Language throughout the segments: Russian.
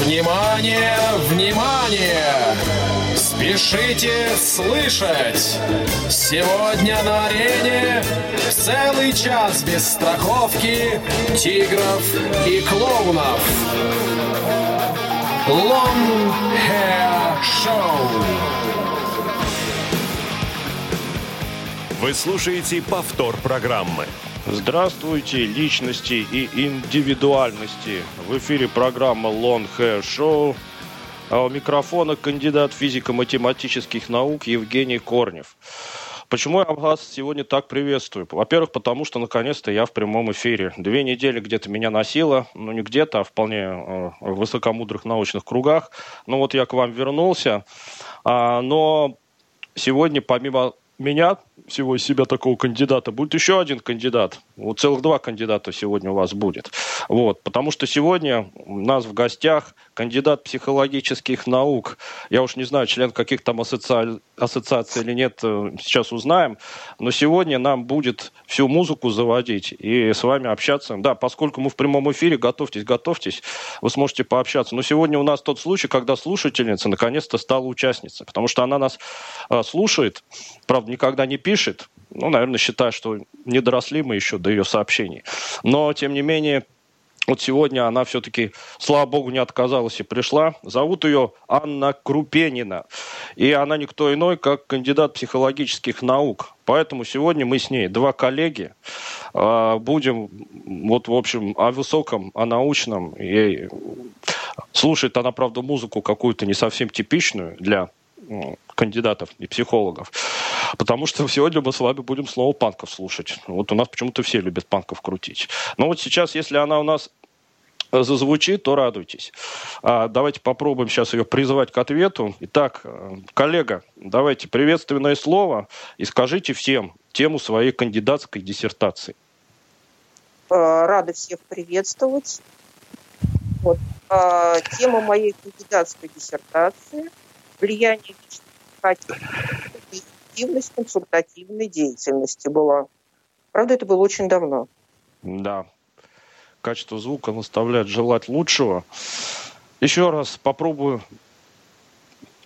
Внимание, внимание! Спешите слышать! Сегодня на арене целый час без страховки тигров и клоунов. Long Hair Show. Вы слушаете повтор программы. Здравствуйте, личности и индивидуальности. В эфире программа Long Hair Show. А у микрофона кандидат физико-математических наук Евгений Корнев. Почему я вас сегодня так приветствую? Во-первых, потому что наконец-то я в прямом эфире. Две недели где-то меня носило, ну не где-то, а вполне э, в высокомудрых научных кругах. Ну вот я к вам вернулся. А, но сегодня, помимо меня, всего из себя такого кандидата, будет еще один кандидат. Вот целых два кандидата сегодня у вас будет. Вот, потому что сегодня у нас в гостях кандидат психологических наук. Я уж не знаю, член каких там ассоциаций, ассоциаций или нет, э, сейчас узнаем. Но сегодня нам будет всю музыку заводить и с вами общаться. Да, поскольку мы в прямом эфире, готовьтесь, готовьтесь, вы сможете пообщаться. Но сегодня у нас тот случай, когда слушательница наконец-то стала участницей, потому что она нас э, слушает, правда, никогда не пишет, ну, наверное, считая, что не доросли мы еще до ее сообщений. Но, тем не менее, вот сегодня она все-таки, слава богу, не отказалась и пришла. Зовут ее Анна Крупенина. И она никто иной, как кандидат психологических наук. Поэтому сегодня мы с ней, два коллеги, а, будем, вот, в общем, о высоком, о научном. И слушает она, правда, музыку какую-то не совсем типичную для кандидатов и психологов. Потому что сегодня мы с вами будем слово панков слушать. Вот у нас почему-то все любят панков крутить. Но вот сейчас, если она у нас зазвучит, то радуйтесь. А, давайте попробуем сейчас ее призвать к ответу. Итак, э, коллега, давайте приветственное слово и скажите всем тему своей кандидатской диссертации. Э, рада всех приветствовать. Вот. А, тема моей кандидатской диссертации – влияние эффективность консультативной деятельности была. Правда, это было очень давно. Да. Качество звука наставляет желать лучшего. Еще раз попробую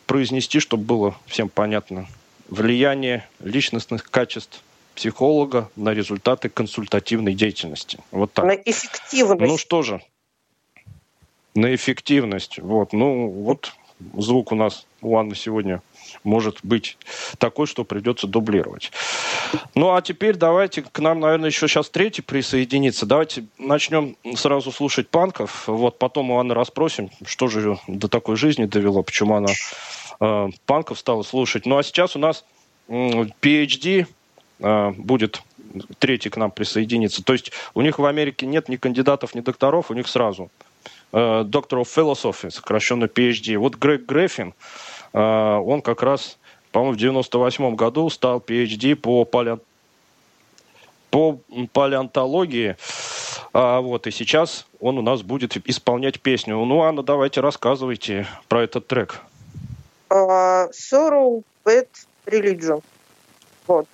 произнести, чтобы было всем понятно. Влияние личностных качеств психолога на результаты консультативной деятельности. Вот так. На эффективность. Ну что же, на эффективность. Вот, ну вот звук у нас у Анны сегодня может быть такой, что придется дублировать. Ну а теперь давайте к нам, наверное, еще сейчас третий присоединиться. Давайте начнем сразу слушать панков. Вот потом у Анны расспросим, что же до такой жизни довело, почему она э, панков стала слушать. Ну а сейчас у нас э, PhD э, будет третий к нам присоединиться. То есть у них в Америке нет ни кандидатов, ни докторов, у них сразу доктор of philosophy, сокращенно PhD. Вот Грег Греффин, а, он как раз, по-моему, в 98 году стал PhD по палео по палеонтологии. А, вот, и сейчас он у нас будет исполнять песню. Ну, Анна, давайте рассказывайте про этот трек. Uh, sorrow, Bad Religion. Вот.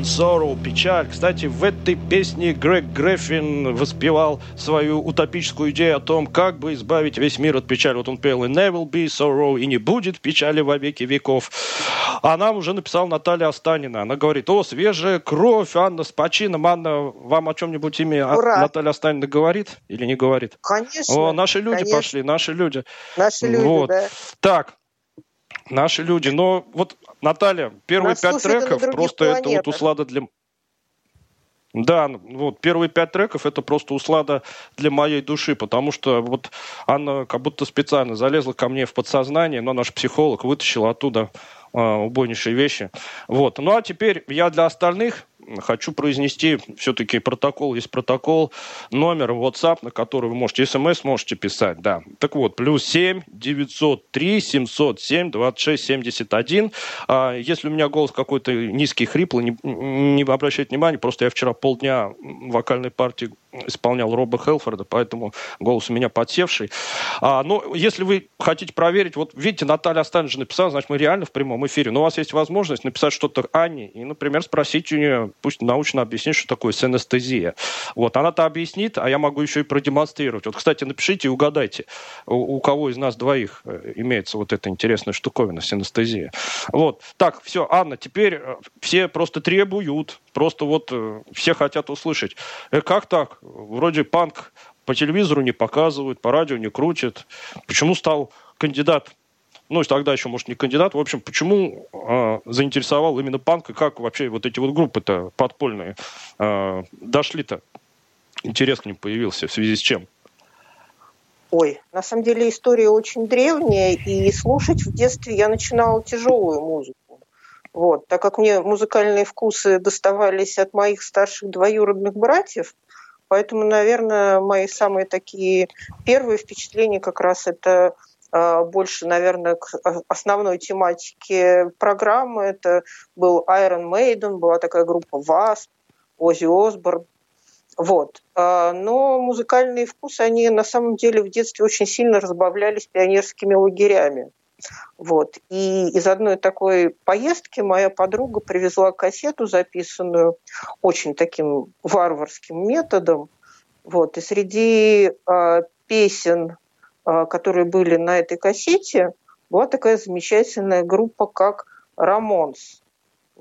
Religion, Sorrow, Печаль. Кстати, в этой песне Грег Греффин воспевал свою утопическую идею о том, как бы избавить весь мир от печали. Вот он пел «И never be sorrow», и не будет печали во веки веков. А нам уже написала Наталья Останина. Она говорит, о, свежая кровь, Анна, с почином. Анна, вам о чем-нибудь имя Ура! Наталья Останина говорит или не говорит? Конечно. О, наши люди конечно. пошли, наши люди. Наши люди, Вот. да. Так, наши люди. Но вот, Наталья, первые Нас пять треков просто это вот планетах. услада для... Да, ну, вот первые пять треков это просто услада для моей души, потому что вот она как будто специально залезла ко мне в подсознание, но наш психолог вытащил оттуда а, убойнейшие вещи. Вот. Ну а теперь я для остальных хочу произнести все-таки протокол, есть протокол, номер WhatsApp, на который вы можете, смс можете писать, да. Так вот, плюс 7 903 707 26 71. А, если у меня голос какой-то низкий, хриплый, не, не обращайте внимания, просто я вчера полдня вокальной партии исполнял Роба Хелфорда, поэтому голос у меня подсевший. А, но если вы хотите проверить, вот видите, Наталья Останина же написала, значит, мы реально в прямом эфире. Но у вас есть возможность написать что-то Анне и, например, спросить у нее, пусть научно объяснит, что такое синестезия. Вот, она-то объяснит, а я могу еще и продемонстрировать. Вот, кстати, напишите и угадайте, у, у кого из нас двоих э, имеется вот эта интересная штуковина, синестезия. Вот, так, все, Анна, теперь э, все просто требуют, просто вот э, все хотят услышать. Э, как так? Вроде панк по телевизору не показывают, по радио не крутят. Почему стал кандидат ну, тогда еще, может, не кандидат. В общем, почему э, заинтересовал именно панк и как вообще вот эти вот группы-то подпольные э, дошли-то? Интерес к ним появился в связи с чем? Ой, на самом деле история очень древняя, и слушать в детстве я начинала тяжелую музыку. Вот, так как мне музыкальные вкусы доставались от моих старших двоюродных братьев, поэтому, наверное, мои самые такие первые впечатления как раз это э, больше, наверное, к основной тематике программы. Это был Iron Maiden, была такая группа Wasp, Оззи Осборн. Вот. А, Но музыкальные вкусы, они на самом деле в детстве очень сильно разбавлялись пионерскими лагерями. Вот. И из одной такой поездки моя подруга привезла кассету, записанную очень таким варварским методом. Вот. И среди э, песен, э, которые были на этой кассете, была такая замечательная группа, как «Рамонс».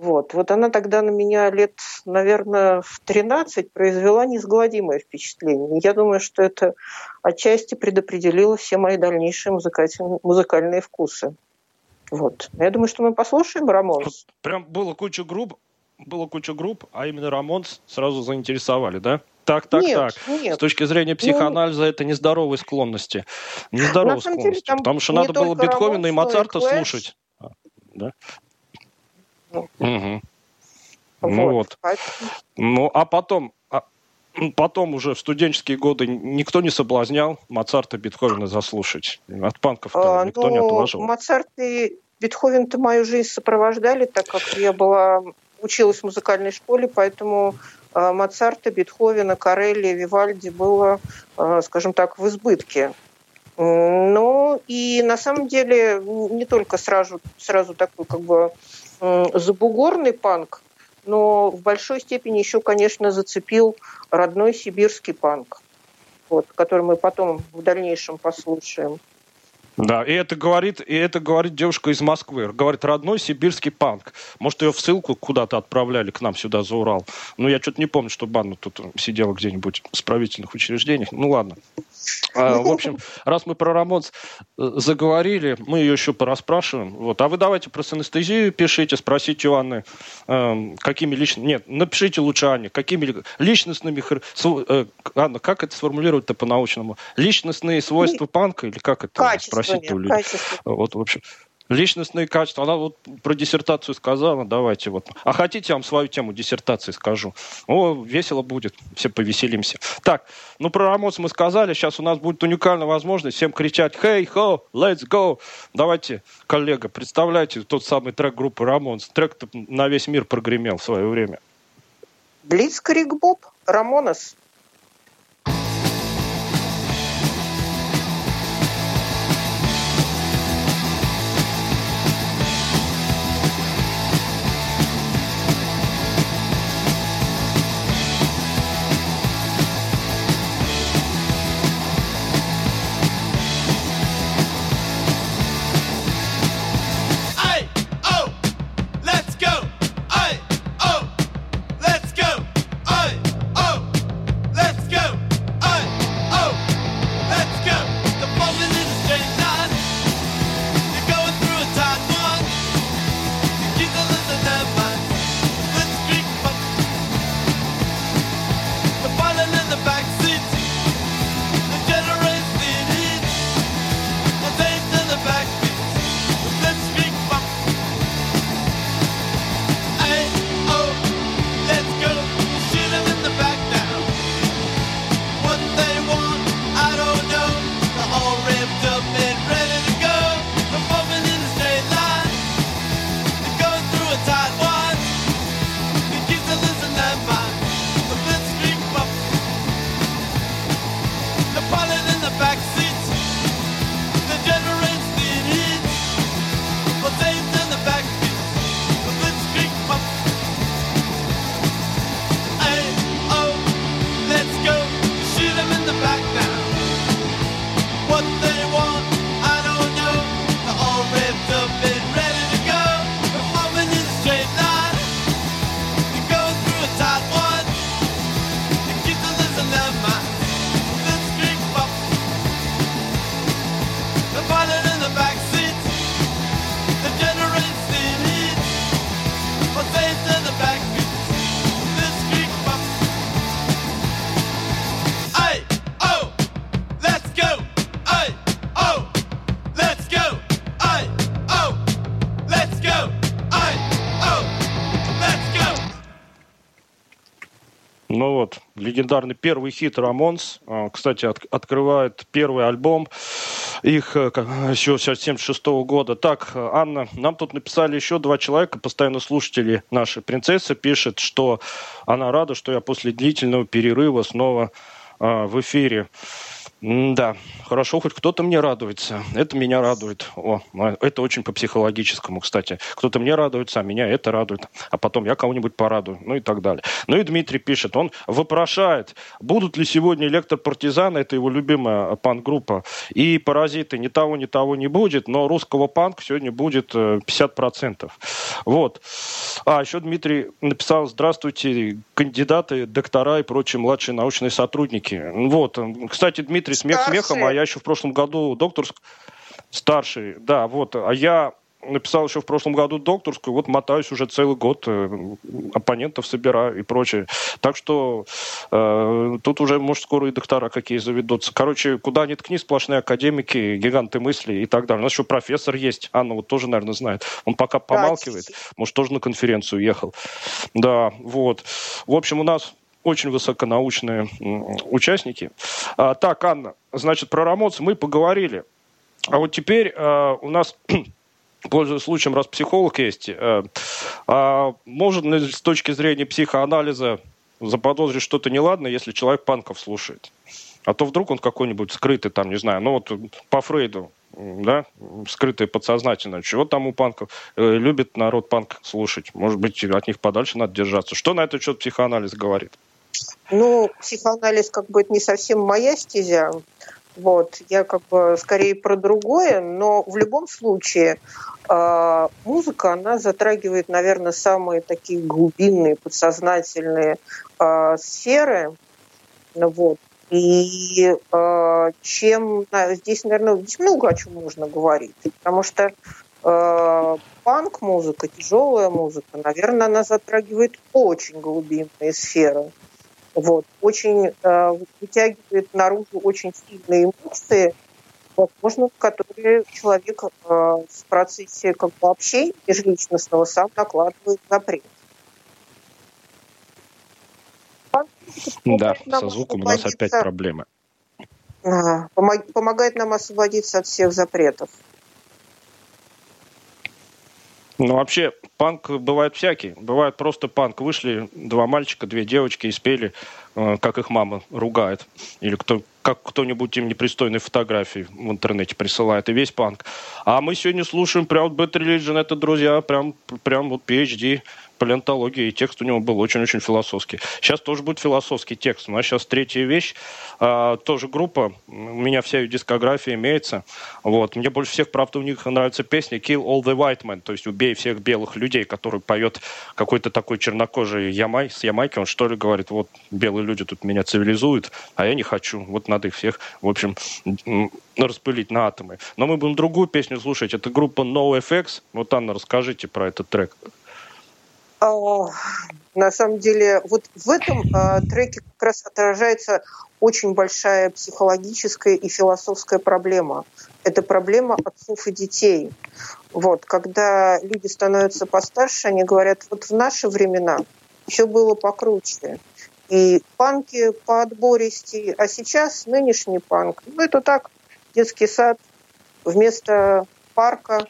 Вот. вот она тогда на меня лет, наверное, в 13 произвела неизгладимое впечатление. Я думаю, что это отчасти предопределило все мои дальнейшие музыкальные, музыкальные вкусы. Вот. Я думаю, что мы послушаем Рамонс. Прям было куча групп, было куча групп, а именно Рамонс сразу заинтересовали, да? Так, так, нет, так. Нет. С точки зрения психоанализа, ну, это нездоровые склонности. Нездоровые склонности. Деле, потому что надо было Бетховена и Моцарта и слушать. Да? Ну, угу. Ну вот. вот. Ну, а потом, а, потом уже в студенческие годы никто не соблазнял Моцарта Бетховена заслушать. От панков а, никто ну, не отложил. Моцарт и Бетховен-то мою жизнь сопровождали, так как я была училась в музыкальной школе, поэтому э, Моцарта, Бетховена, Карелли, Вивальди было, э, скажем так, в избытке. Ну и на самом деле не только сразу, сразу такой как бы забугорный панк, но в большой степени еще, конечно, зацепил родной сибирский панк, вот, который мы потом в дальнейшем послушаем. Да, и это говорит, и это говорит девушка из Москвы. Говорит, родной сибирский панк. Может, ее в ссылку куда-то отправляли к нам сюда за Урал. Ну, я что-то не помню, что Банна тут сидела где-нибудь в исправительных учреждениях. Ну, ладно. А, в общем, раз мы про Рамонс заговорили, мы ее еще порасспрашиваем. Вот. А вы давайте про синестезию пишите, спросите у Анны, э, какими личными... Нет, напишите лучше Анне, какими личностными... Э, Анна, как это сформулировать-то по-научному? Личностные свойства панка или как это спросить? Вот, в общем, личностные качества. Она вот про диссертацию сказала, давайте вот. А хотите, я вам свою тему диссертации скажу? О, весело будет, все повеселимся. Так, ну про Рамос мы сказали, сейчас у нас будет уникальная возможность всем кричать «Hey, ho, let's go!» Давайте, коллега, представляйте тот самый трек группы Рамонс. трек на весь мир прогремел в свое время. Блицкрик Боб, Рамонес. Легендарный первый хит Рамонс, а, кстати, от, открывает первый альбом их э, еще с 76 -го года. Так, Анна, нам тут написали еще два человека, постоянно слушатели наши. Принцесса пишет, что она рада, что я после длительного перерыва снова э, в эфире. Да, хорошо, хоть кто-то мне радуется. Это меня радует. О, это очень по психологическому, кстати. Кто-то мне радуется, а меня это радует. А потом я кого-нибудь порадую, ну и так далее. Ну и Дмитрий пишет, он вопрошает, будут ли сегодня электропартизаны, это его любимая панк-группа, и паразиты. Ни того, ни того не будет, но русского панка сегодня будет 50%. Э, вот. А, еще Дмитрий написал, здравствуйте, кандидаты, доктора и прочие младшие научные сотрудники. Вот. Кстати, Дмитрий Дмитрий, смех старший. смехом, а я еще в прошлом году докторск... Старший, да, вот. А я написал еще в прошлом году докторскую, вот мотаюсь уже целый год, э, оппонентов собираю и прочее. Так что э, тут уже, может, скоро и доктора какие заведутся. Короче, куда ни ткни, сплошные академики, гиганты мысли и так далее. У нас еще профессор есть, Анна вот тоже, наверное, знает. Он пока помалкивает, может, тоже на конференцию ехал. Да, вот. В общем, у нас очень высоконаучные участники. А, так, Анна, значит, про Рамоц мы поговорили. А вот теперь а, у нас пользуясь случаем, раз психолог есть, а, а, может ли с точки зрения психоанализа заподозрить что-то неладное, если человек панков слушает? А то вдруг он какой-нибудь скрытый, там, не знаю, ну вот по Фрейду, да, скрытое подсознательно. Чего там у панков? Э, любит народ панк слушать. Может быть, от них подальше надо держаться. Что на это счет психоанализ говорит? Ну, психоанализ как бы это не совсем моя стезя. Вот, я как бы скорее про другое, но в любом случае э, музыка, она затрагивает, наверное, самые такие глубинные, подсознательные э, сферы. Вот. И э, чем здесь, наверное, здесь много о чем можно говорить, потому что э, панк-музыка, тяжелая музыка, наверное, она затрагивает очень глубинные сферы. Вот. Очень э, вытягивает наружу очень сильные эмоции, возможно, которые человек э, в процессе как бы, общения межличностного сам накладывает запрет. Да, со звуком у нас опять проблемы. Помогает нам освободиться от всех запретов. Ну, вообще, панк бывает всякий. Бывает просто панк. Вышли два мальчика, две девочки и спели, э, как их мама ругает. Или кто, как кто-нибудь им непристойные фотографии в интернете присылает. И весь панк. А мы сегодня слушаем прям Bad Religion. Это, друзья, прям, прям вот PhD палеонтологии, и текст у него был очень-очень философский. Сейчас тоже будет философский текст. У нас сейчас третья вещь, а, тоже группа, у меня вся ее дискография имеется. Вот. Мне больше всех, правда, у них нравится песня «Kill all the white men», то есть «Убей всех белых людей», который поет какой-то такой чернокожий Ямай, с Ямайки, он что ли говорит, вот белые люди тут меня цивилизуют, а я не хочу, вот надо их всех, в общем, распылить на атомы. Но мы будем другую песню слушать, это группа NoFX. Вот, Анна, расскажите про этот трек. А, на самом деле, вот в этом а, треке как раз отражается очень большая психологическая и философская проблема. Это проблема отцов и детей. Вот, когда люди становятся постарше, они говорят, вот в наши времена все было покруче. И панки по отбористи, а сейчас нынешний панк. Ну, это так, детский сад вместо парка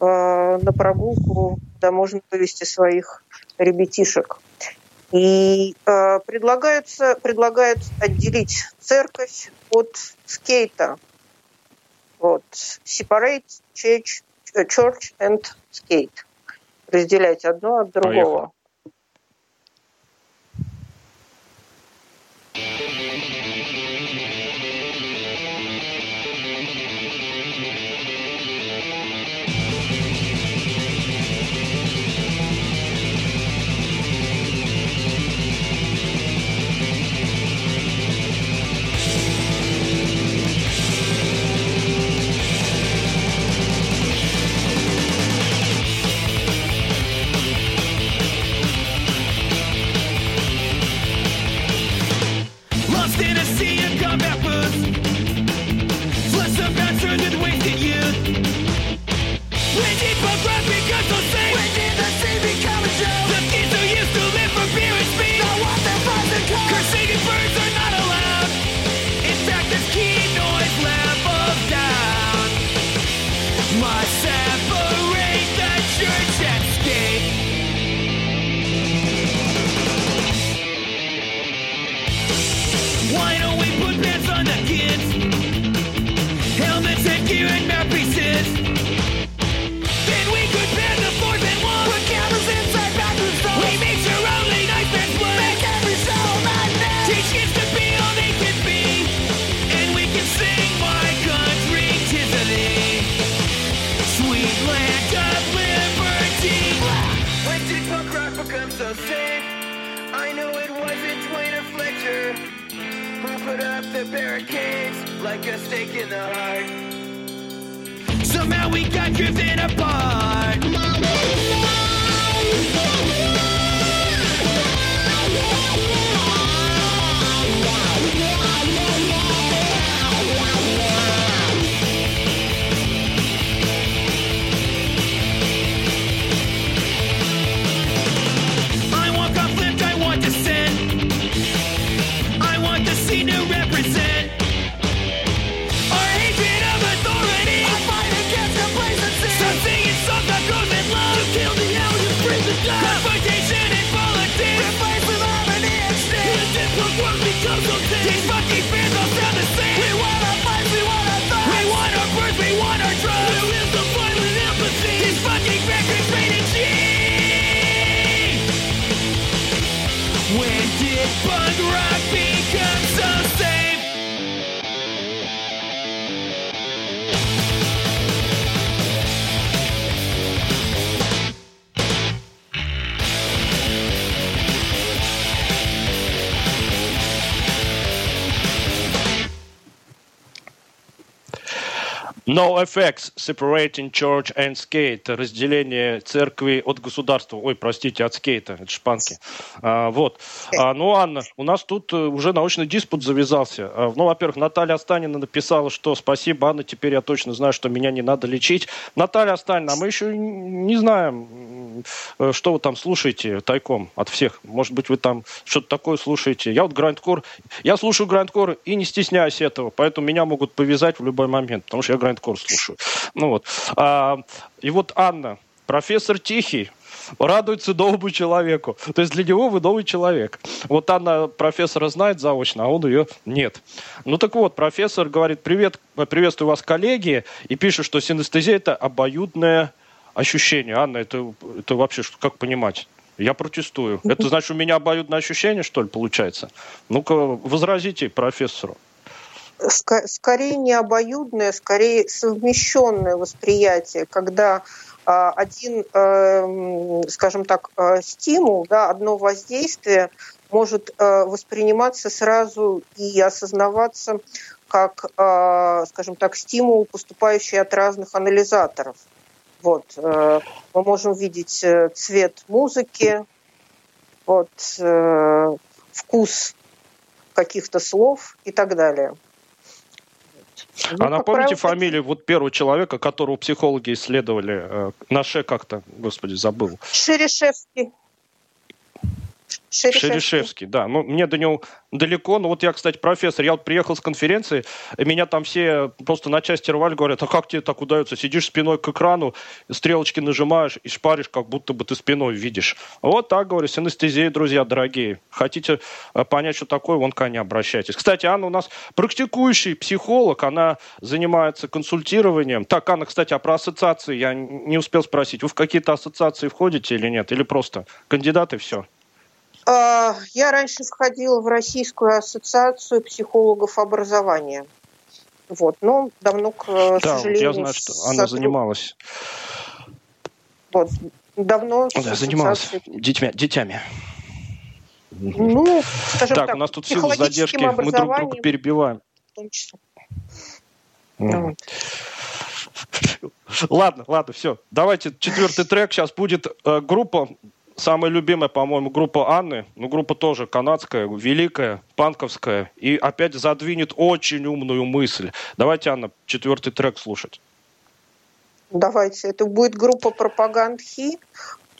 на прогулку куда можно вывести своих ребятишек. И э, предлагается, предлагают отделить церковь от скейта. Вот. Separate church, church and skate. Разделять одно от другого. Поехали. No effects separating church and skate. Разделение церкви от государства. Ой, простите, от скейта. Это шпанки. А, вот. А, ну, Анна, у нас тут э, уже научный диспут завязался. А, ну, во-первых, Наталья Останина написала, что спасибо, Анна, теперь я точно знаю, что меня не надо лечить. Наталья Останина, а мы еще не знаем, э, что вы там слушаете тайком от всех. Может быть, вы там что-то такое слушаете. Я вот грандкор, я слушаю грандкор и не стесняюсь этого, поэтому меня могут повязать в любой момент, потому что я грандкор хардкор слушаю. Ну вот. А, и вот Анна, профессор Тихий, радуется новому человеку. То есть для него вы новый человек. Вот Анна профессора знает заочно, а он ее нет. Ну так вот, профессор говорит, привет, приветствую вас, коллеги, и пишет, что синестезия – это обоюдное ощущение. Анна, это, это вообще как понимать? Я протестую. Это значит, у меня обоюдное ощущение, что ли, получается? Ну-ка, возразите профессору скорее не обоюдное, скорее совмещенное восприятие, когда а, один, эм, скажем так, э, стимул, да, одно воздействие может э, восприниматься сразу и осознаваться как, э, скажем так, стимул, поступающий от разных анализаторов. Вот. Мы можем видеть цвет музыки, вот, вкус каких-то слов и так далее. Ну, а напомните правило, фамилию вот первого человека, которого психологи исследовали? Э, Наше как-то, господи, забыл. Шерешевский. Шерешевский. Шерешевский, да. Ну, мне до него далеко. Ну, вот я, кстати, профессор, я вот приехал с конференции, и меня там все просто на части рвали, говорят, а как тебе так удается? Сидишь спиной к экрану, стрелочки нажимаешь и шпаришь, как будто бы ты спиной видишь. Вот так, говорю, с анестезией, друзья дорогие. Хотите э, понять, что такое, вон ко мне обращайтесь. Кстати, Анна у нас практикующий психолог, она занимается консультированием. Так, Анна, кстати, а про ассоциации я не успел спросить. Вы в какие-то ассоциации входите или нет? Или просто кандидаты все? А, я раньше входила в Российскую ассоциацию психологов образования. Вот, но давно, к да, сожалению... я знаю, что она сотруд... занималась. Вот, давно... Да, занималась детьми, детьми. Ну, скажем так, так, у нас тут силы задержки, мы друг друга перебиваем. Mm. Ладно, ладно, все. Давайте четвертый трек. Сейчас будет э, группа самая любимая, по-моему, группа Анны, ну, группа тоже канадская, великая, панковская, и опять задвинет очень умную мысль. Давайте, Анна, четвертый трек слушать. Давайте. Это будет группа Пропагандхи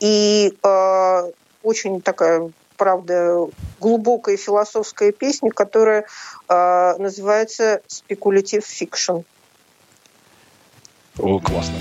и э, очень такая, правда, глубокая философская песня, которая э, называется «Speculative Fiction». О, классно.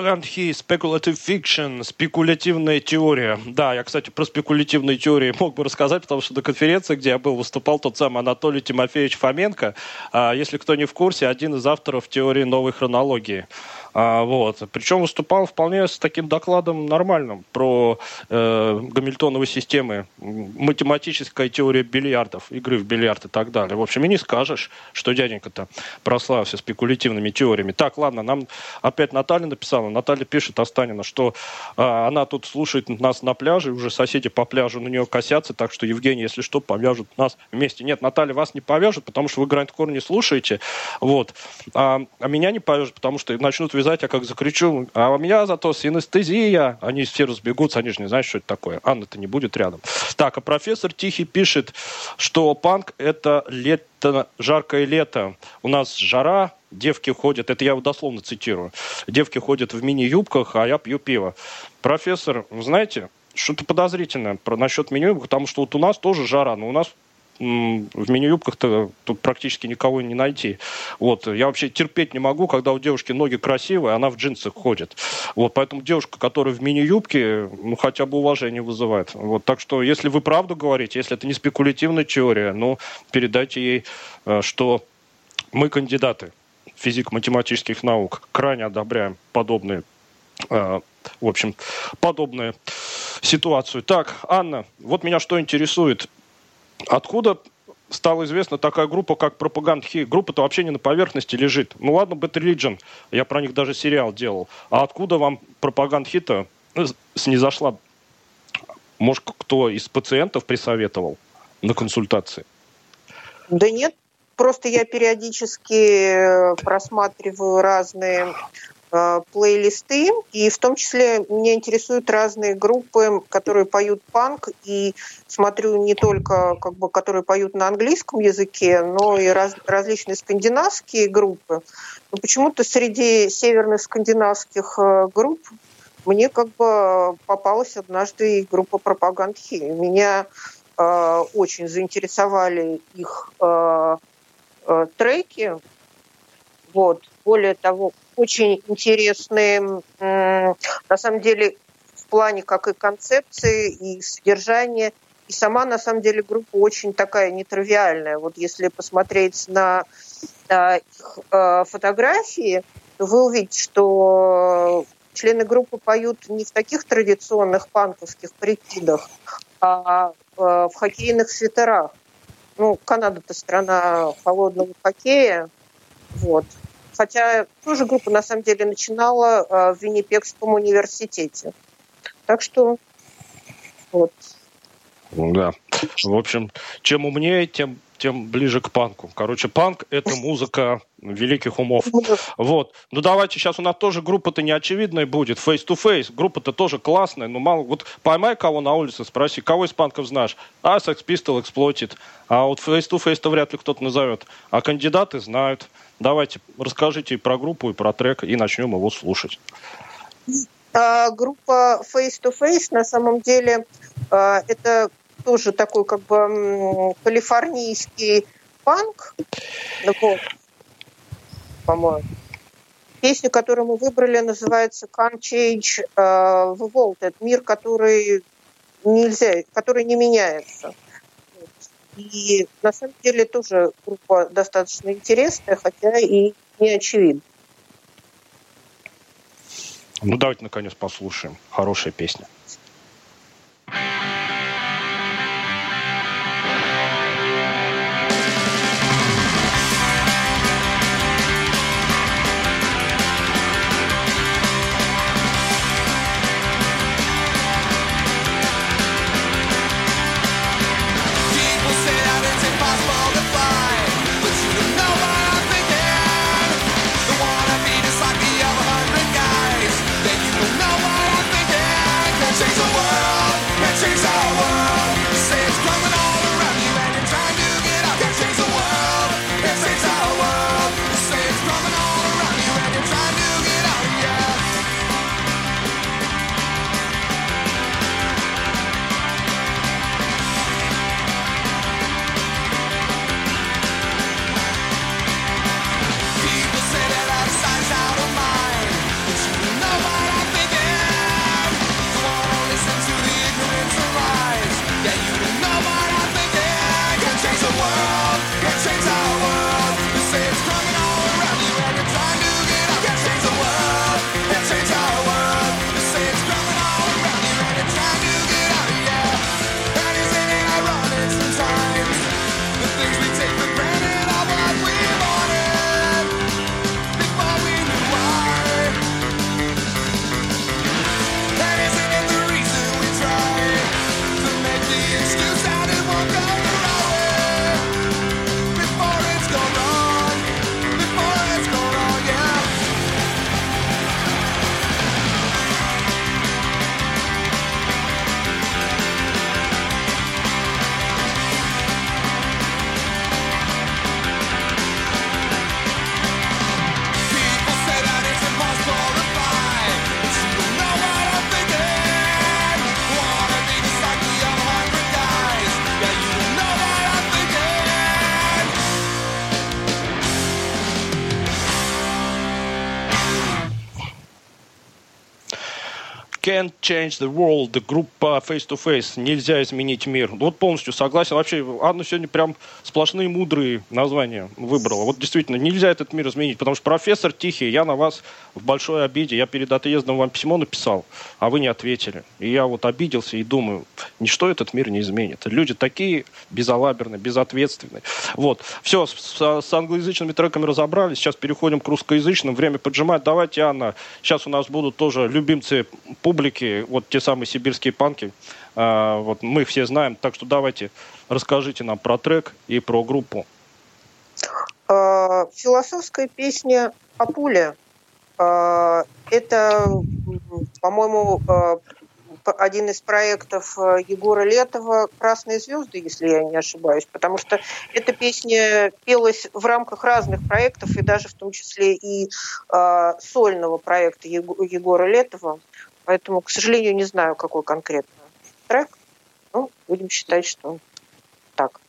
Пропагандхи, speculative fiction, спекулятивная теория. Да, я, кстати, про спекулятивные теории мог бы рассказать, потому что на конференции, где я был, выступал тот самый Анатолий Тимофеевич Фоменко. А, если кто не в курсе, один из авторов теории новой хронологии. А, вот. Причем выступал вполне с таким докладом нормальным про э, гамильтоновые системы, математическая теория бильярдов, игры в бильярд и так далее. В общем, и не скажешь, что дяденька-то прославился спекулятивными теориями. Так, ладно, нам опять Наталья написала. Наталья пишет Останина, что э, она тут слушает нас на пляже, уже соседи по пляжу на нее косятся, так что, Евгений, если что, повяжут нас вместе. Нет, Наталья вас не повяжут, потому что вы Грандкор не слушаете, вот. А, а меня не повяжут, потому что начнут связать, я как закричу, а у меня зато синестезия. Они все разбегутся, они же не знают, что это такое. Анна-то не будет рядом. Так, а профессор Тихий пишет, что панк — это лето, жаркое лето. У нас жара, девки ходят, это я дословно цитирую, девки ходят в мини-юбках, а я пью пиво. Профессор, вы знаете, что-то подозрительное про, насчет мини-юбок, потому что вот у нас тоже жара, но у нас в мини-юбках-то тут практически никого не найти. Вот. Я вообще терпеть не могу, когда у девушки ноги красивые, она в джинсах ходит. Вот. Поэтому девушка, которая в мини-юбке, ну, хотя бы уважение вызывает. Вот. Так что, если вы правду говорите, если это не спекулятивная теория, ну, передайте ей, э, что мы кандидаты физико-математических наук, крайне одобряем подобные э, в общем, подобную ситуацию. Так, Анна, вот меня что интересует. Откуда стала известна такая группа, как Пропаганд Хи. Группа-то вообще не на поверхности лежит. Ну ладно, Bad Religion, я про них даже сериал делал. А откуда вам Пропаганд Хи-то снизошла? Может, кто из пациентов присоветовал на консультации? Да нет, просто я периодически просматриваю разные Э, плейлисты, и в том числе меня интересуют разные группы, которые поют панк, и смотрю не только, как бы, которые поют на английском языке, но и раз, различные скандинавские группы. Но почему-то среди северных скандинавских э, групп мне как бы попалась однажды и группа пропагандхи. Меня э, очень заинтересовали их э, э, треки. Вот. Более того, очень интересные, на самом деле, в плане как и концепции, и содержания. И сама, на самом деле, группа очень такая нетривиальная. Вот если посмотреть на, на их э, фотографии, то вы увидите, что члены группы поют не в таких традиционных панковских прикидах, а э, в хоккейных свитерах. Ну, Канада-то страна холодного хоккея, вот. Хотя тоже группа на самом деле начинала э, в Виннипекском университете. Так что вот. Да. В общем, чем умнее, тем тем ближе к панку. Короче, панк — это музыка великих умов. Вот. Ну, давайте, сейчас у нас тоже группа-то не очевидная будет. Face-to-face. Группа-то тоже классная, но мало... Вот поймай кого на улице, спроси, кого из панков знаешь? А, Sex Pistol, Exploited. А вот face-to-face-то вряд ли кто-то назовет. А кандидаты знают. Давайте, расскажите и про группу, и про трек, и начнем его слушать. А, группа Face to Face на самом деле а, это тоже такой как бы калифорнийский панк. Вот, по-моему. Песню, которую мы выбрали, называется Can't Change uh, the World. Это мир, который нельзя, который не меняется. И на самом деле тоже группа достаточно интересная, хотя и не очевидна. Ну давайте наконец послушаем. Хорошая песня. Change the world, группа Face to Face. Нельзя изменить мир. Вот полностью согласен. Вообще, Анна сегодня прям сплошные мудрые названия выбрала. Вот действительно, нельзя этот мир изменить, потому что профессор Тихий, я на вас в большой обиде. Я перед отъездом вам письмо написал, а вы не ответили. И я вот обиделся и думаю, ничто этот мир не изменит. Люди такие безалаберные, безответственные. Вот. Все, с, с англоязычными треками разобрались. Сейчас переходим к русскоязычным. Время поджимать. Давайте, Анна, сейчас у нас будут тоже любимцы публики, вот те самые сибирские панки. А, вот мы их все знаем. Так что давайте расскажите нам про трек и про группу. А, Философская песня о пуле. А, Это, по-моему, один из проектов Егора Летова «Красные звезды», если я не ошибаюсь, потому что эта песня пелась в рамках разных проектов, и даже в том числе и сольного проекта Его- Егора Летова. Поэтому, к сожалению, не знаю, какой конкретно трек. Ну, будем считать, что так.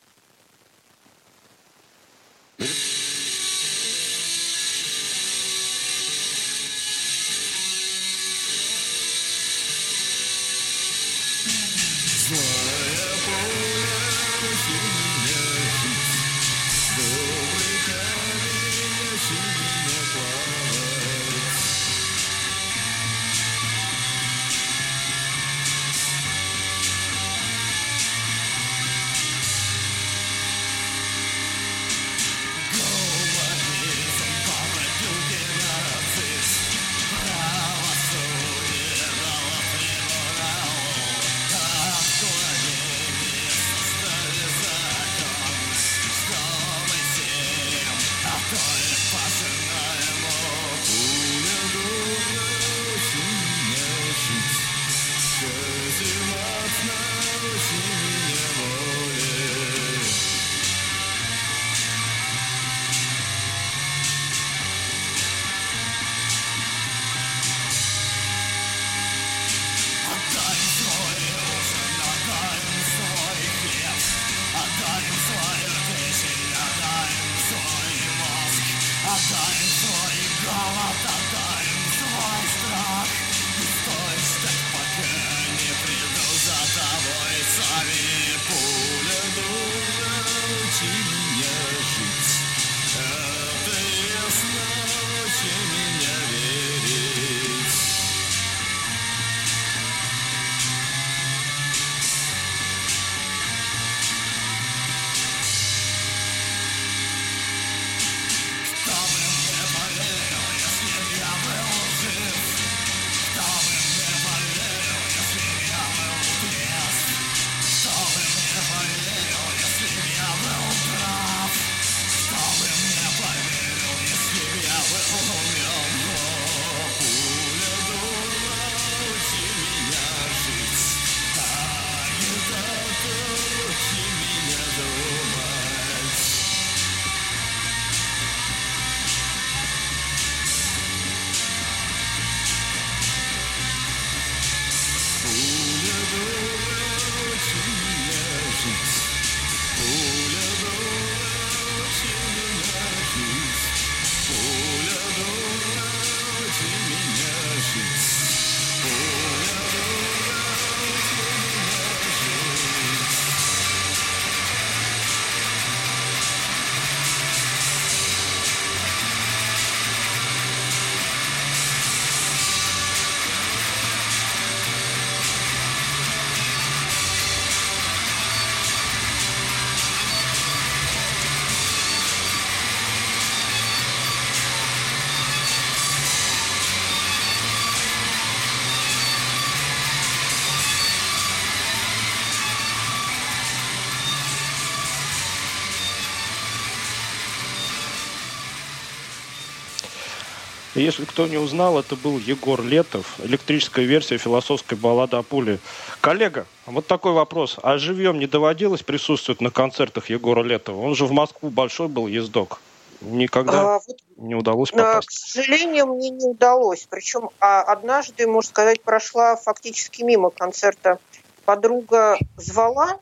Если кто не узнал, это был Егор Летов, электрическая версия философской баллады о пуле. Коллега, вот такой вопрос. А живьем не доводилось присутствовать на концертах Егора Летова? Он же в Москву большой был ездок. Никогда А, вот не удалось А, К попасть. сожалению, мне не удалось. Причем а, однажды, можно сказать, прошла фактически мимо концерта. Подруга звала,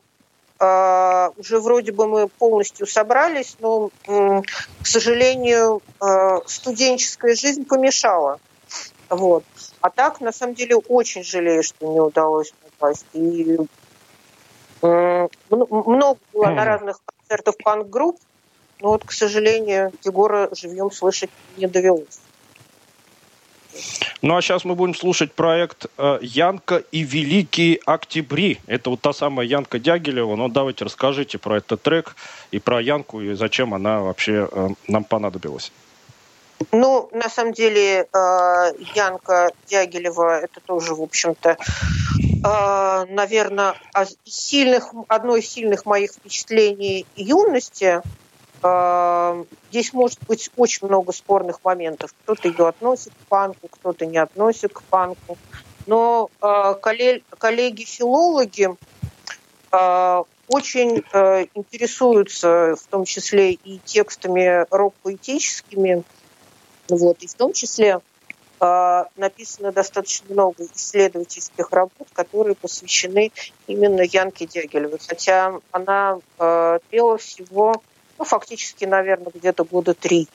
уже вроде бы мы полностью собрались, но, к сожалению, а, студенческая жизнь помешала. Вот. А так, на самом деле, очень жалею, что не удалось попасть. И много было на разных концертах панк-групп, но вот, к сожалению, Егора живьем слышать не довелось. Ну а сейчас мы будем слушать проект э, «Янка и Великие Октябри». Это вот та самая Янка Дягилева. Ну давайте расскажите про этот трек и про Янку, и зачем она вообще э, нам понадобилась. Ну, на самом деле, э, Янка Дягилева это тоже, в общем-то, наверное, сильных, одно из сильных моих впечатлений юности. Э, здесь может быть очень много спорных моментов. Кто-то ее относит к панку, кто-то не относит к панку. Но коллеги-филологи очень интересуются, в том числе и текстами рок-поэтическими, вот. И в том числе э, написано достаточно много исследовательских работ, которые посвящены именно Янке Дягилевой. Хотя она э, пела всего, ну, фактически, наверное, где-то года три.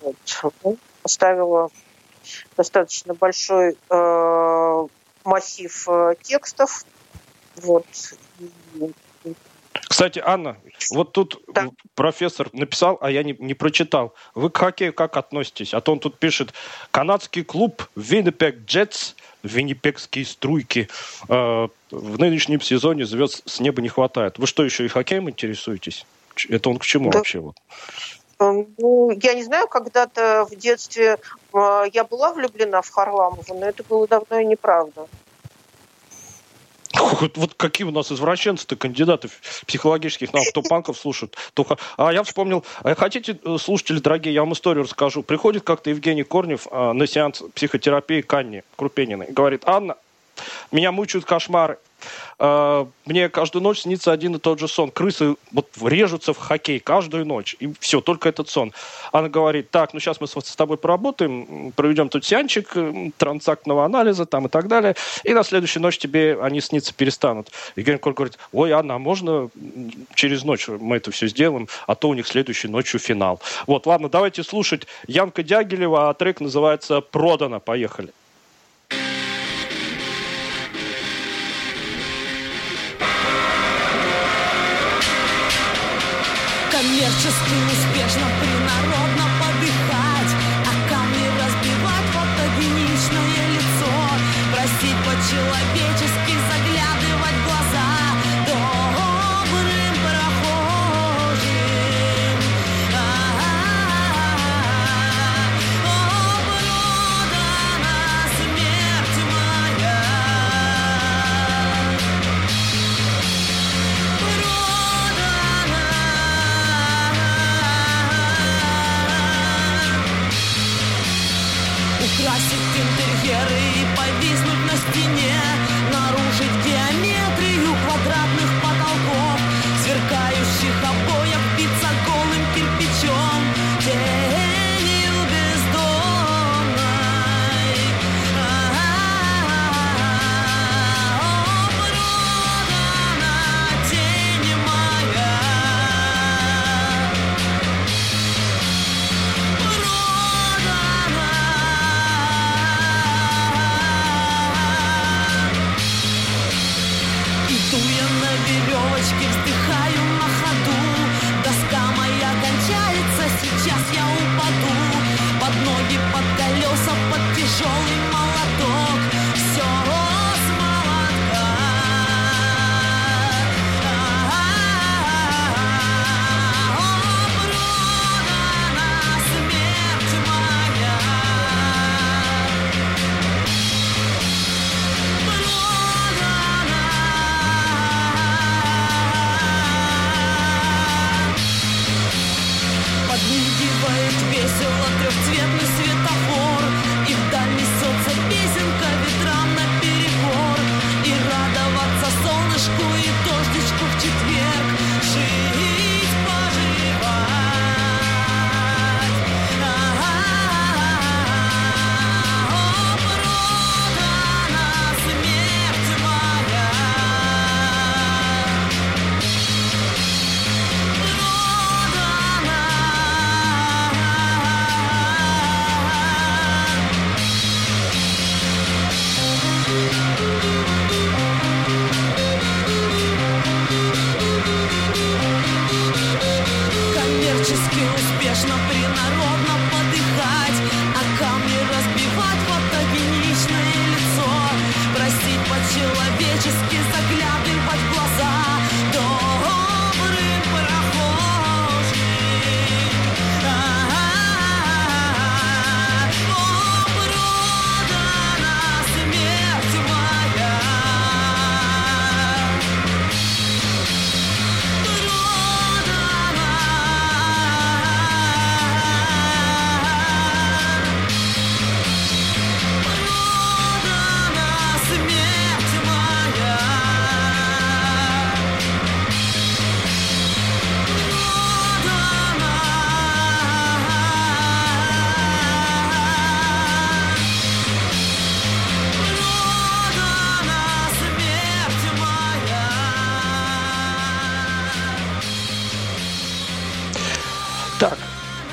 Вот. Ну, поставила достаточно большой э, массив э, текстов. Вот. Кстати, Анна, вот тут да. профессор написал, а я не, не прочитал. Вы к хоккею как относитесь? А то он тут пишет, канадский клуб Виннипек Джетс, виннипекские струйки, э, в нынешнем сезоне звезд с неба не хватает. Вы что, еще и хоккеем интересуетесь? Это он к чему да. вообще? Вот? Эм, ну, я не знаю, когда-то в детстве э, я была влюблена в Харламова, но это было давно и неправда. Вот какие у нас извращенцы-то кандидаты психологических наук, кто панков слушают. То... А я вспомнил, а хотите, э, слушатели дорогие, я вам историю расскажу. Приходит как-то Евгений Корнев а, на сеанс психотерапии к Анне Крупениной. Говорит, Анна, меня мучают кошмары. А, мне каждую ночь снится один и тот же сон. Крысы вот режутся в хоккей каждую ночь. И все, только этот сон. Она говорит, так, ну сейчас мы с тобой поработаем, проведем тут сеанчик транзактного анализа там и так далее. И на следующую ночь тебе они сниться перестанут. Евгений Коль говорит, ой, Анна, а можно через ночь мы это все сделаем, а то у них следующей ночью финал. Вот, ладно, давайте слушать Янка Дягилева, а трек называется «Продано». Поехали.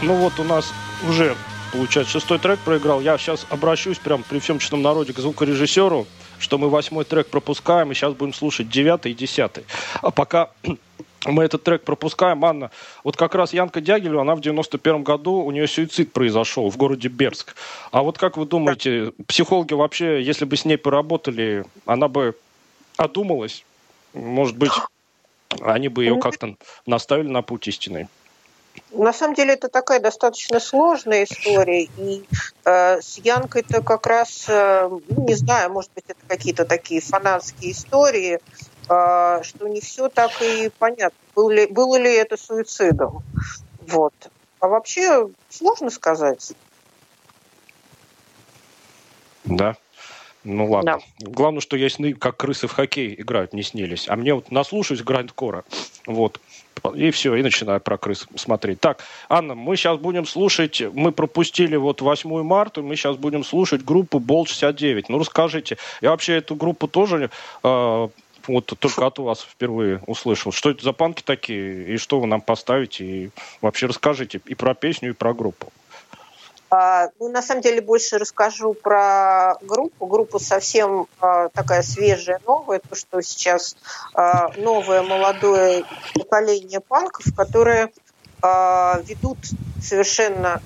Ну вот у нас уже, получается, шестой трек проиграл. Я сейчас обращусь прям при всем честном народе к звукорежиссеру, что мы восьмой трек пропускаем, и сейчас будем слушать девятый и десятый. А пока мы этот трек пропускаем, Анна, вот как раз Янка Дягилева, она в 91 году, у нее суицид произошел в городе Берск. А вот как вы думаете, психологи вообще, если бы с ней поработали, она бы одумалась? Может быть, они бы ее как-то наставили на путь истинный? На самом деле это такая достаточно сложная история, и э, с Янкой-то как раз, э, ну, не знаю, может быть, это какие-то такие фанатские истории, э, что не все так и понятно, был ли, было ли это суицидом. Вот. А вообще сложно сказать. Да. Ну ладно. Главное, что я сны, как крысы в хоккей играют, не снились. А мне вот наслушаюсь грандкора. Вот. И все, и начинаю про крыс смотреть. Так, Анна, мы сейчас будем слушать, мы пропустили вот 8 марта, мы сейчас будем слушать группу Бол-69. Ну, расскажите, я вообще эту группу тоже э, вот только от вас впервые услышал. Что это за панки такие, и что вы нам поставите, и вообще расскажите и про песню, и про группу. А, Ну, на самом деле, больше расскажу про группу. Группа совсем а, такая свежая, новая, то, что сейчас а, новое молодое поколение панков, которые ведут совершенно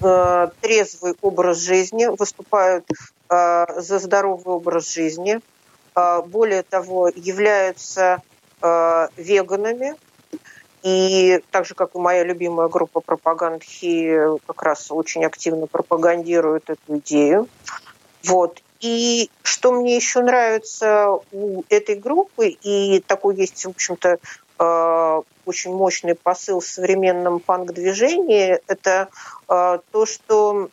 а, трезвый образ жизни, выступают за здоровый образ жизни, более того, являются веганами, и так же, как и моя любимая группа пропагандхи, как раз очень активно пропагандирует эту идею. Вот. И что мне еще нравится у этой группы, и такой есть, в общем-то, э, очень мощный посыл в современном панк-движении, это э, то, что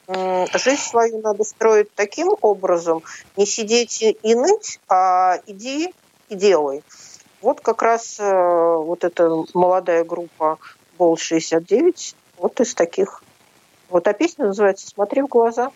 жизнь свою надо строить таким образом, не сидеть и ныть, а иди и делай. Вот как раз э, вот эта молодая группа Бол-69, вот из таких. Вот а песня называется «Смотри в глаза».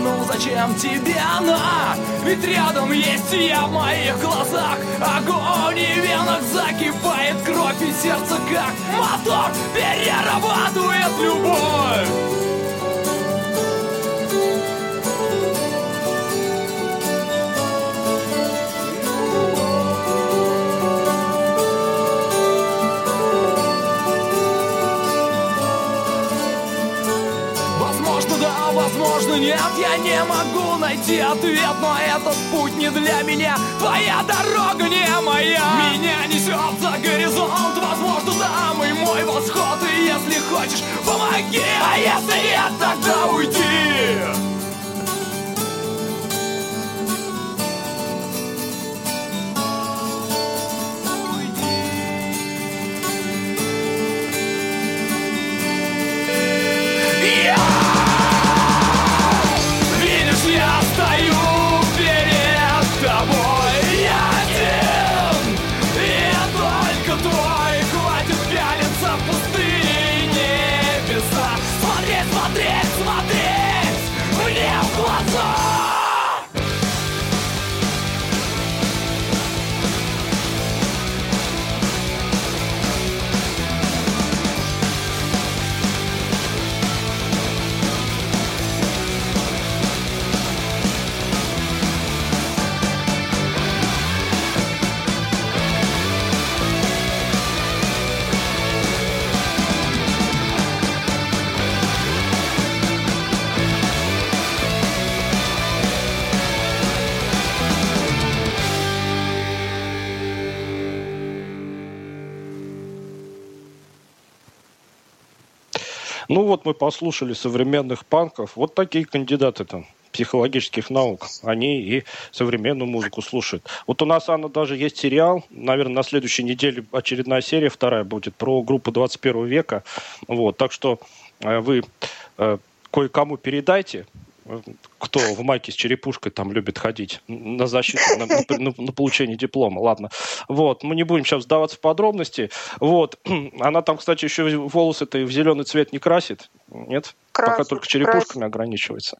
Ну зачем тебе она? Ведь рядом есть я в моих глазах. Огонь и в венах закипает кровь И сердце как мотор. Перерабатывает любовь нет Я не могу найти ответ Но этот путь не для меня. Твоя дорога не моя. Меня несет за горизонт Возможно, там и мой восход. И если хочешь, помоги А если нет, тогда уйди Ну вот мы послушали современных панков. Вот такие кандидаты там психологических наук. Они и современную музыку слушают. Вот у нас, Анна, даже есть сериал. Наверное, на следующей неделе очередная серия, вторая будет, про группу 21 века. Вот, так что э, вы э, кое-кому передайте кто в майке с черепушкой там любит ходить на защиту, на, на, на получение диплома. Ладно. Вот. Мы не будем сейчас вдаваться в подробности. Вот. Она там, кстати, еще волосы-то в зеленый цвет не красит. Нет? Красит, Пока только черепушками красит. ограничивается.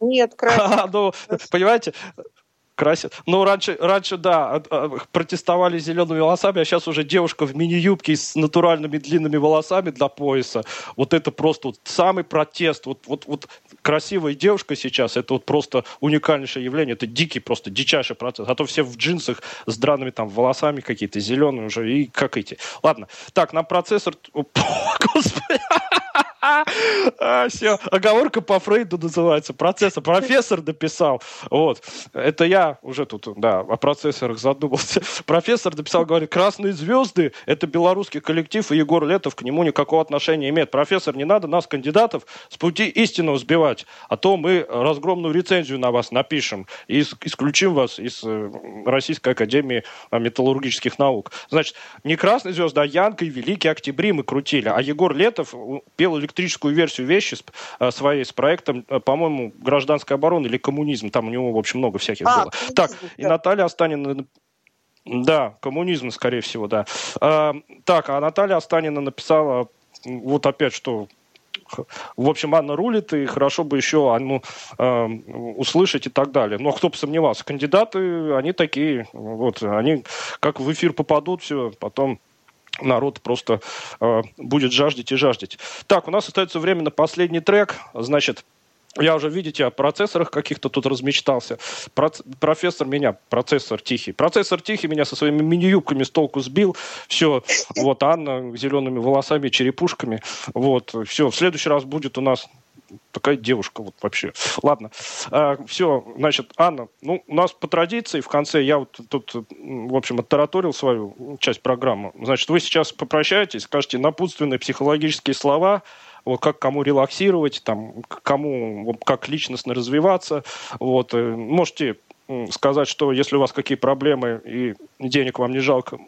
Нет, красит. ну, понимаете, красят. Ну, раньше, раньше, да, протестовали зелеными волосами, а сейчас уже девушка в мини-юбке с натуральными длинными волосами для пояса. Вот это просто вот самый протест. Вот, вот, вот красивая девушка сейчас, это вот просто уникальнейшее явление. Это дикий, просто дичайший процесс. А то все в джинсах с драными там волосами какие-то, зеленые уже, и как эти. Ладно. Так, нам процессор... Господи! А, все, оговорка по Фрейду называется. Процессор. Профессор дописал. Вот. Это я уже тут, да, о процессорах задумался. Профессор дописал, говорит, красные звезды – это белорусский коллектив, и Егор Летов к нему никакого отношения имеет. Профессор, не надо нас, кандидатов, с пути истинного сбивать, а то мы разгромную рецензию на вас напишем и исключим вас из э, Российской Академии Металлургических Наук. Значит, не красные звезды, а Янка и Великий Октябри мы крутили, а Егор Летов пел электрическую версию вещи э, своей с проектом, э, по-моему, гражданская оборона или коммунизм. Там у него, в общем, много всяких а, было. Так, и Наталья Останина да, коммунизм, скорее всего, да. А, так, а Наталья Останина написала, вот опять что, в общем, Анна рулит, и хорошо бы еще Анну э, услышать и так далее. Но кто бы сомневался, кандидаты, они такие, вот, они как в эфир попадут, все, потом народ просто э, будет жаждать и жаждать. Так, у нас остается время на последний трек. Значит, я уже, видите, о процессорах каких-то тут размечтался. Про, профессор меня, процессор Тихий. Процессор Тихий меня со своими мини-юбками с толку сбил. Все, вот Анна зелеными волосами, черепушками. Вот, все, в следующий раз будет у нас такая девушка вот вообще. Ладно, а, все, значит, Анна, ну, у нас по традиции в конце я вот тут, в общем, оттараторил свою часть программы. Значит, вы сейчас попрощаетесь, скажете напутственные психологические слова, вот как кому релаксировать, там, кому как личностно развиваться. Вот, э, можете сказать, что если у вас какие проблемы и денег вам не жалко,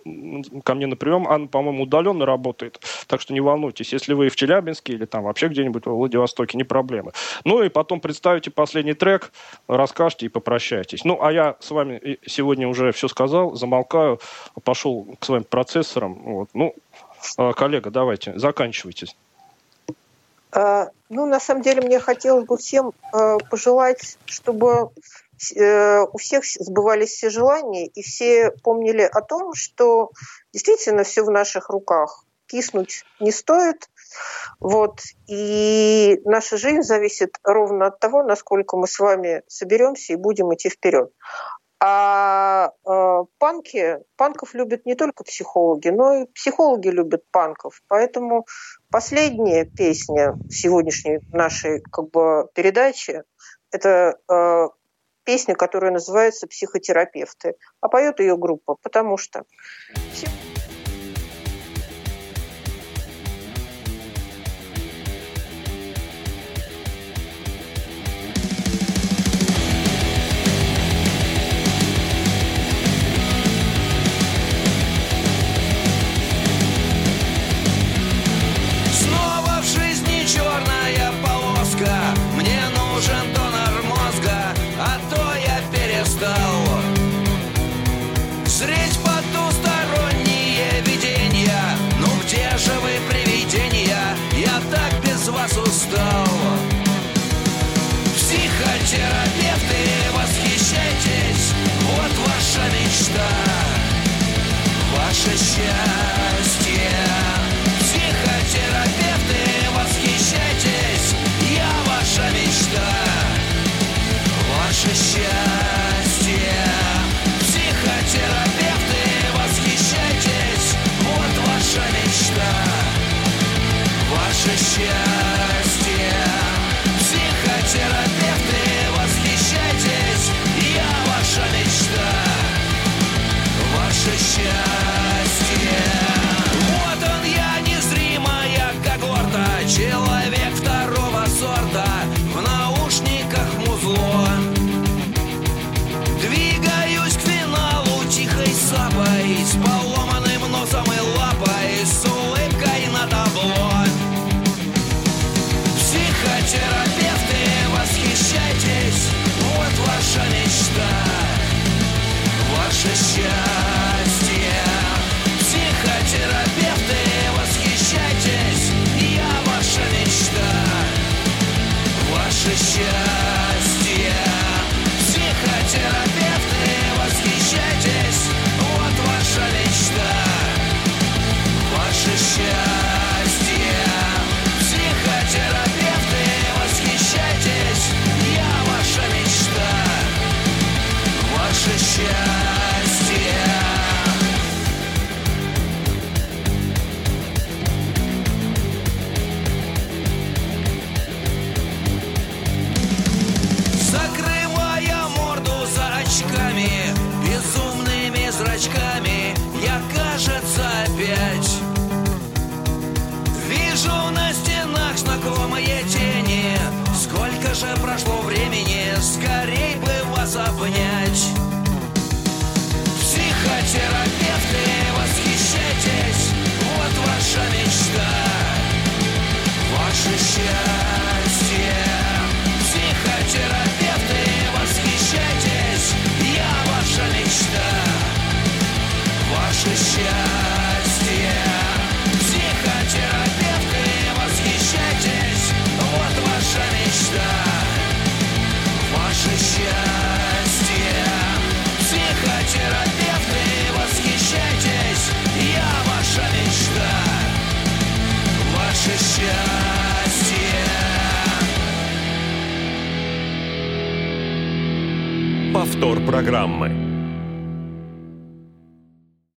ко мне на прием, Анна, по-моему, удаленно работает, так что не волнуйтесь. Если вы в Челябинске или там вообще где-нибудь во Владивостоке, не проблемы. Ну и потом представите последний трек, расскажете и попрощайтесь. Ну, а я с вами сегодня уже все сказал, замолкаю, пошел к своим процессорам. Вот. Ну, а, коллега, давайте, заканчивайте. А, ну, на самом деле, мне хотелось бы всем а, пожелать, чтобы э, у всех сбывались все желания, и все помнили о том, что действительно все в наших руках. Киснуть не стоит. Вот. И наша жизнь зависит ровно от того, насколько мы с вами соберемся и будем идти вперед. А э, панки, панков любят не только психологи, но и психологи любят панков. Поэтому последняя песня сегодняшней нашей как бы, передачи – это э, песня, которая называется «Психотерапевты». А поет ее группа, потому что...